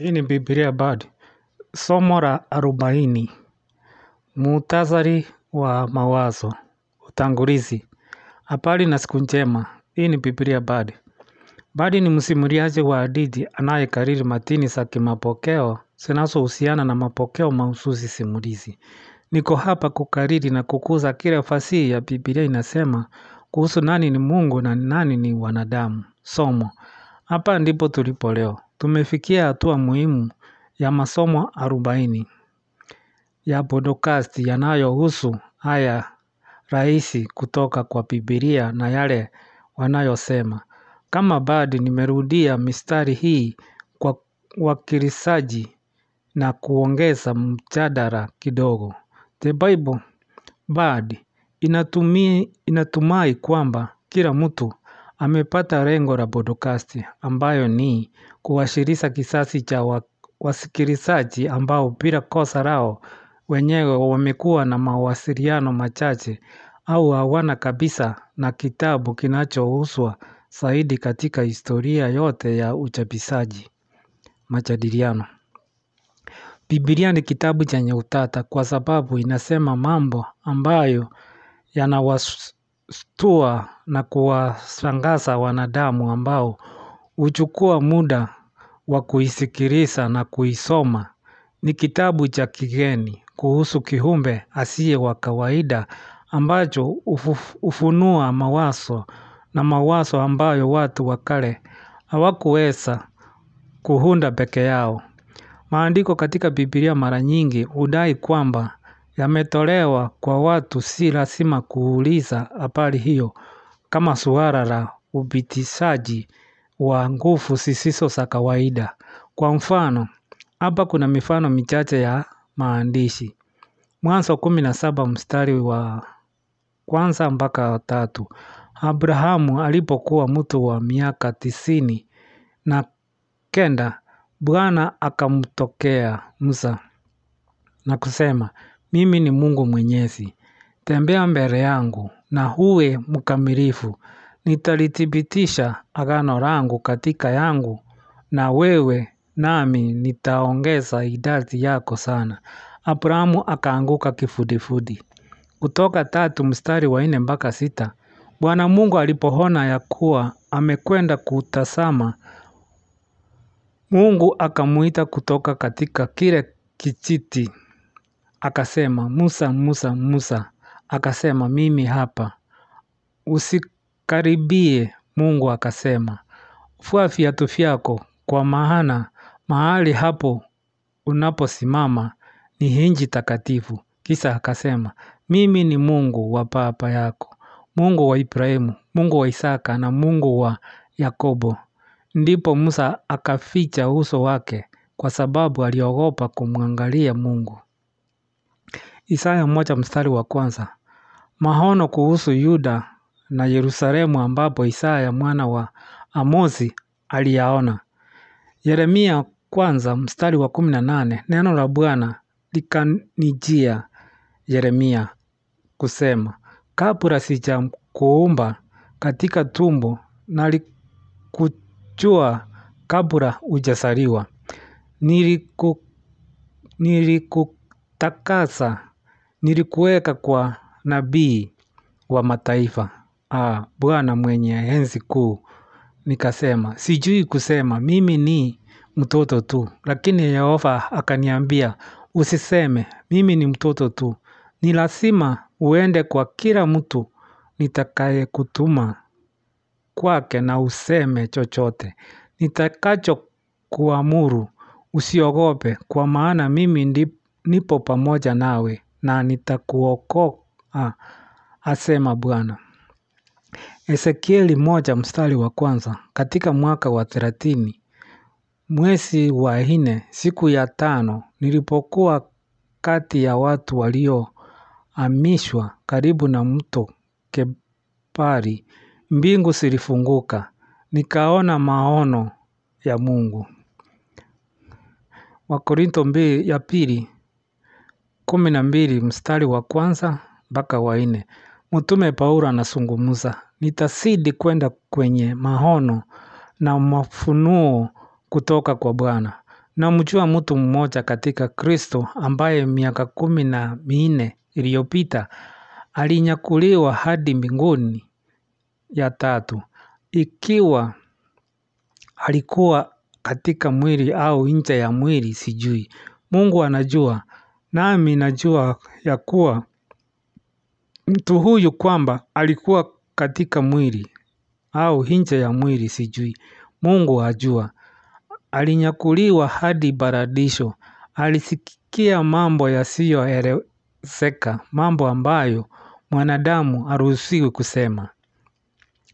Hii ni Biblia Bard. Somo la arobaini. Muhtasari wa mawazo. Utangulizi. Habari na siku njema. Hii ni Biblia Bard. Bard ni msimuliaji wa hadithi anayekariri matini za kimapokeo zinazohusiana na mapokeo mahususi simulizi. Niko hapa kukariri na kukuza kile fasihi ya Biblia inasema kuhusu nani ni Mungu na nani ni wanadamu. Somo. Hapa ndipo tulipo leo. Tumefikia hatua muhimu ya masomo arobaini ya podcast yanayohusu haya rahisi kutoka kwa Biblia na yale wanayosema. Kama bado nimerudia mistari hii kwa wakilisaji na kuongeza mjadala kidogo. The Bible Bard inatumai kwamba kila mtu amepata lengo la podcast ambayo ni kuwashirisha kisasi cha wasikilizaji ambao bila kosa lao wenyewe wamekuwa na mawasiliano machache au hawana kabisa na kitabu kinachouzwa zaidi katika historia yote ya uchapishaji majadiliano. Biblia ni kitabu chenye utata kwa sababu inasema mambo ambayo yanawashtua na kuwashangaza wanadamu ambao huchukua muda wa kuisikiliza na kuisoma. Ni kitabu cha kigeni kuhusu kiumbe asiye wa kawaida ambacho hufunua mawazo na mawazo ambayo watu wa kale hawakuweza kuunda peke yao. Maandiko katika Biblia mara nyingi hudai kwamba yametolewa kwa watu si lazima kuuliza habari hiyo kama suala la upitishaji wa nguvu zisizo za kawaida. Kwa mfano, hapa kuna mifano michache ya maandishi. Mwanzo kumi na saba mstari wa kwanza mpaka tatu. Abrahamu alipokuwa mtu wa miaka tisini na kenda Bwana akamtokea Musa na kusema, mimi ni Mungu mwenyezi. Tembea mbele yangu na uwe mkamilifu. Nitalithibitisha agano langu katika yangu na wewe nami nitaongeza idadi yako sana. Abrahamu akaanguka kifudifudi. Kutoka tatu mstari wa nne mpaka sita. Bwana Mungu alipoona ya kuwa amekwenda kutazama Mungu akamuita kutoka katika kile kijiti. Akasema, Musa, Musa, Musa. Akasema, mimi hapa. Usikaribie Mungu akasema. fua viatu vyako kwa maana mahali hapo unaposimama ni nchi takatifu. Kisha akasema, mimi ni Mungu wa baba yako, Mungu wa Ibrahimu, Mungu wa Isaka na Mungu wa Yakobo. Ndipo Musa akaficha uso wake kwa sababu aliogopa kumwangalia Mungu. Isaya moja mstari wa kwanza. Maono kuhusu Yuda na Yerusalemu ambapo Isaya mwana wa Amozi aliyaona. Yeremia kwanza mstari wa kumi na nane. Neno la Bwana likanijia Yeremia kusema, kabla sijakuumba katika tumbo nalikujua kabla hujazaliwa. Niliku, nilikutakasa, nilikuweka kwa nabii wa mataifa. Ah, Bwana mwenye enzi kuu. Nikasema, sijui kusema, mimi ni mtoto tu. Lakini Yehova akaniambia, usiseme, mimi ni mtoto tu. Ni lazima uende kwa kila mtu nitakayekutuma kwake na useme chochote. Nitakacho kuamuru usiogope kwa maana mimi nipo pamoja nawe na nitakuokoa asema Bwana. Ezekieli moja mstari wa kwanza katika mwaka wa thelathini mwezi wa nne siku ya tano nilipokuwa kati ya watu waliohamishwa karibu na mto Kebari mbingu zilifunguka nikaona maono ya Mungu. Wakorintho mbili ya pili kumi na mbili mstari wa kwanza mpaka wa nne. Mtume Paulo anazungumza, nitazidi kwenda kwenye maono na mafunuo kutoka kwa Bwana. Namjua mtu mmoja katika Kristo ambaye miaka kumi na minne iliyopita alinyakuliwa hadi mbinguni ya tatu. Ikiwa alikuwa katika mwili au nje ya mwili sijui. Mungu anajua nami najua ya kuwa mtu huyu kwamba alikuwa katika mwili au nje ya mwili sijui. Mungu ajua. Alinyakuliwa hadi baradisho Alisikia mambo yasiyoelezeka, mambo ambayo mwanadamu haruhusiwi kusema.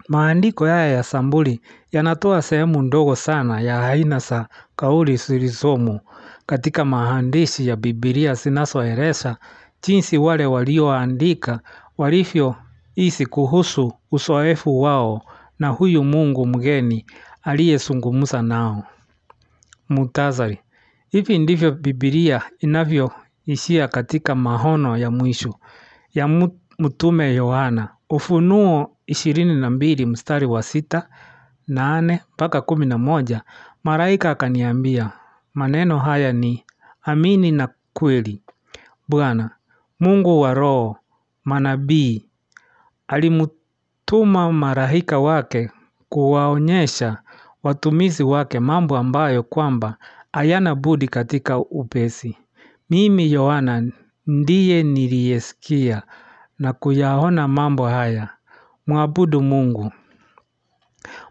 Maandiko haya ya Samburi yanatoa sehemu ndogo sana ya aina za kauli zilizomo katika maandishi ya Biblia zinazoeleza jinsi wale walioandika walivyohisi kuhusu uzoefu wao na huyu Mungu mgeni aliyezungumza nao. Muhtasari. Hivi ndivyo Biblia inavyoishia katika maono ya mwisho ya mtume Yohana. Ufunuo ishirini na mbili mstari wa sita, nane, mpaka kumi na moja. Malaika akaniambia, maneno haya ni amini na kweli. Bwana, Mungu wa roho, manabii, alimtuma malaika wake kuwaonyesha watumishi wake mambo ambayo kwamba hayana budi katika upesi. Mimi Yohana ndiye niliyesikia na kuyaona mambo haya. Mwabudu Mungu.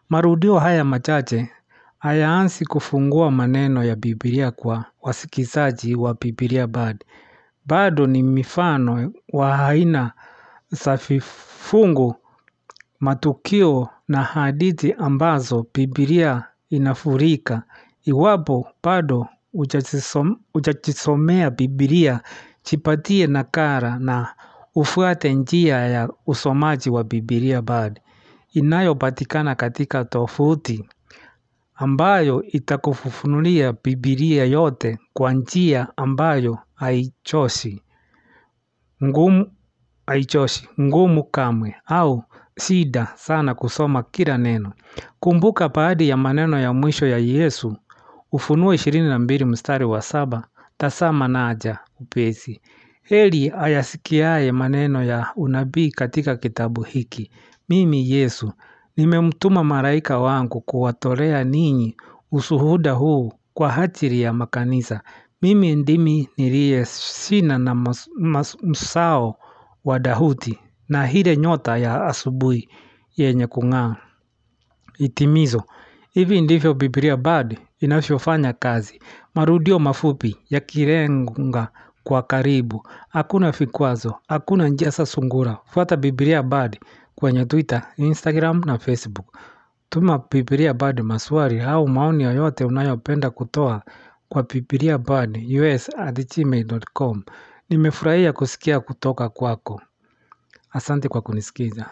Marudio haya machache hayaanzi kufungua maneno ya Biblia kwa wasikizaji wa Biblia bad Bado ni mifano wa aina za vifungu, matukio na hadithi ambazo Biblia inafurika. Iwapo bado hujajisomea Biblia, jipatie nakala na ufuate njia ya usomaji wa Biblia bad Inayopatikana katika tovuti ambayo itakufufunulia Biblia yote kwa njia ambayo haichoshi ngumu haichoshi ngumu kamwe au shida sana kusoma kila neno. Kumbuka baadhi ya maneno ya mwisho ya Yesu Ufunuo ishirini na mbili mstari wa saba tazama naja upesi. Heri ayasikiaye maneno ya unabii katika kitabu hiki. Mimi Yesu, nimemtuma malaika wangu kuwatolea ninyi ushuhuda huu kwa ajili ya makanisa. Mimi ndimi niliye shina na msao wa Daudi na ile nyota ya asubuhi yenye kung'aa. itimizo Hivi ndivyo Biblia Bard inavyofanya kazi. Marudio mafupi yakilenga kwa karibu. Hakuna vikwazo, hakuna njia za sungura. Fuata Biblia Bard kwenye Twitter, Instagram na Facebook. Tuma Bibilia Bard maswali au maoni yoyote unayopenda kutoa kwa Bibilia Bard us at gmail.com. Nimefurahia kusikia kutoka kwako. Asante kwa kunisikiza.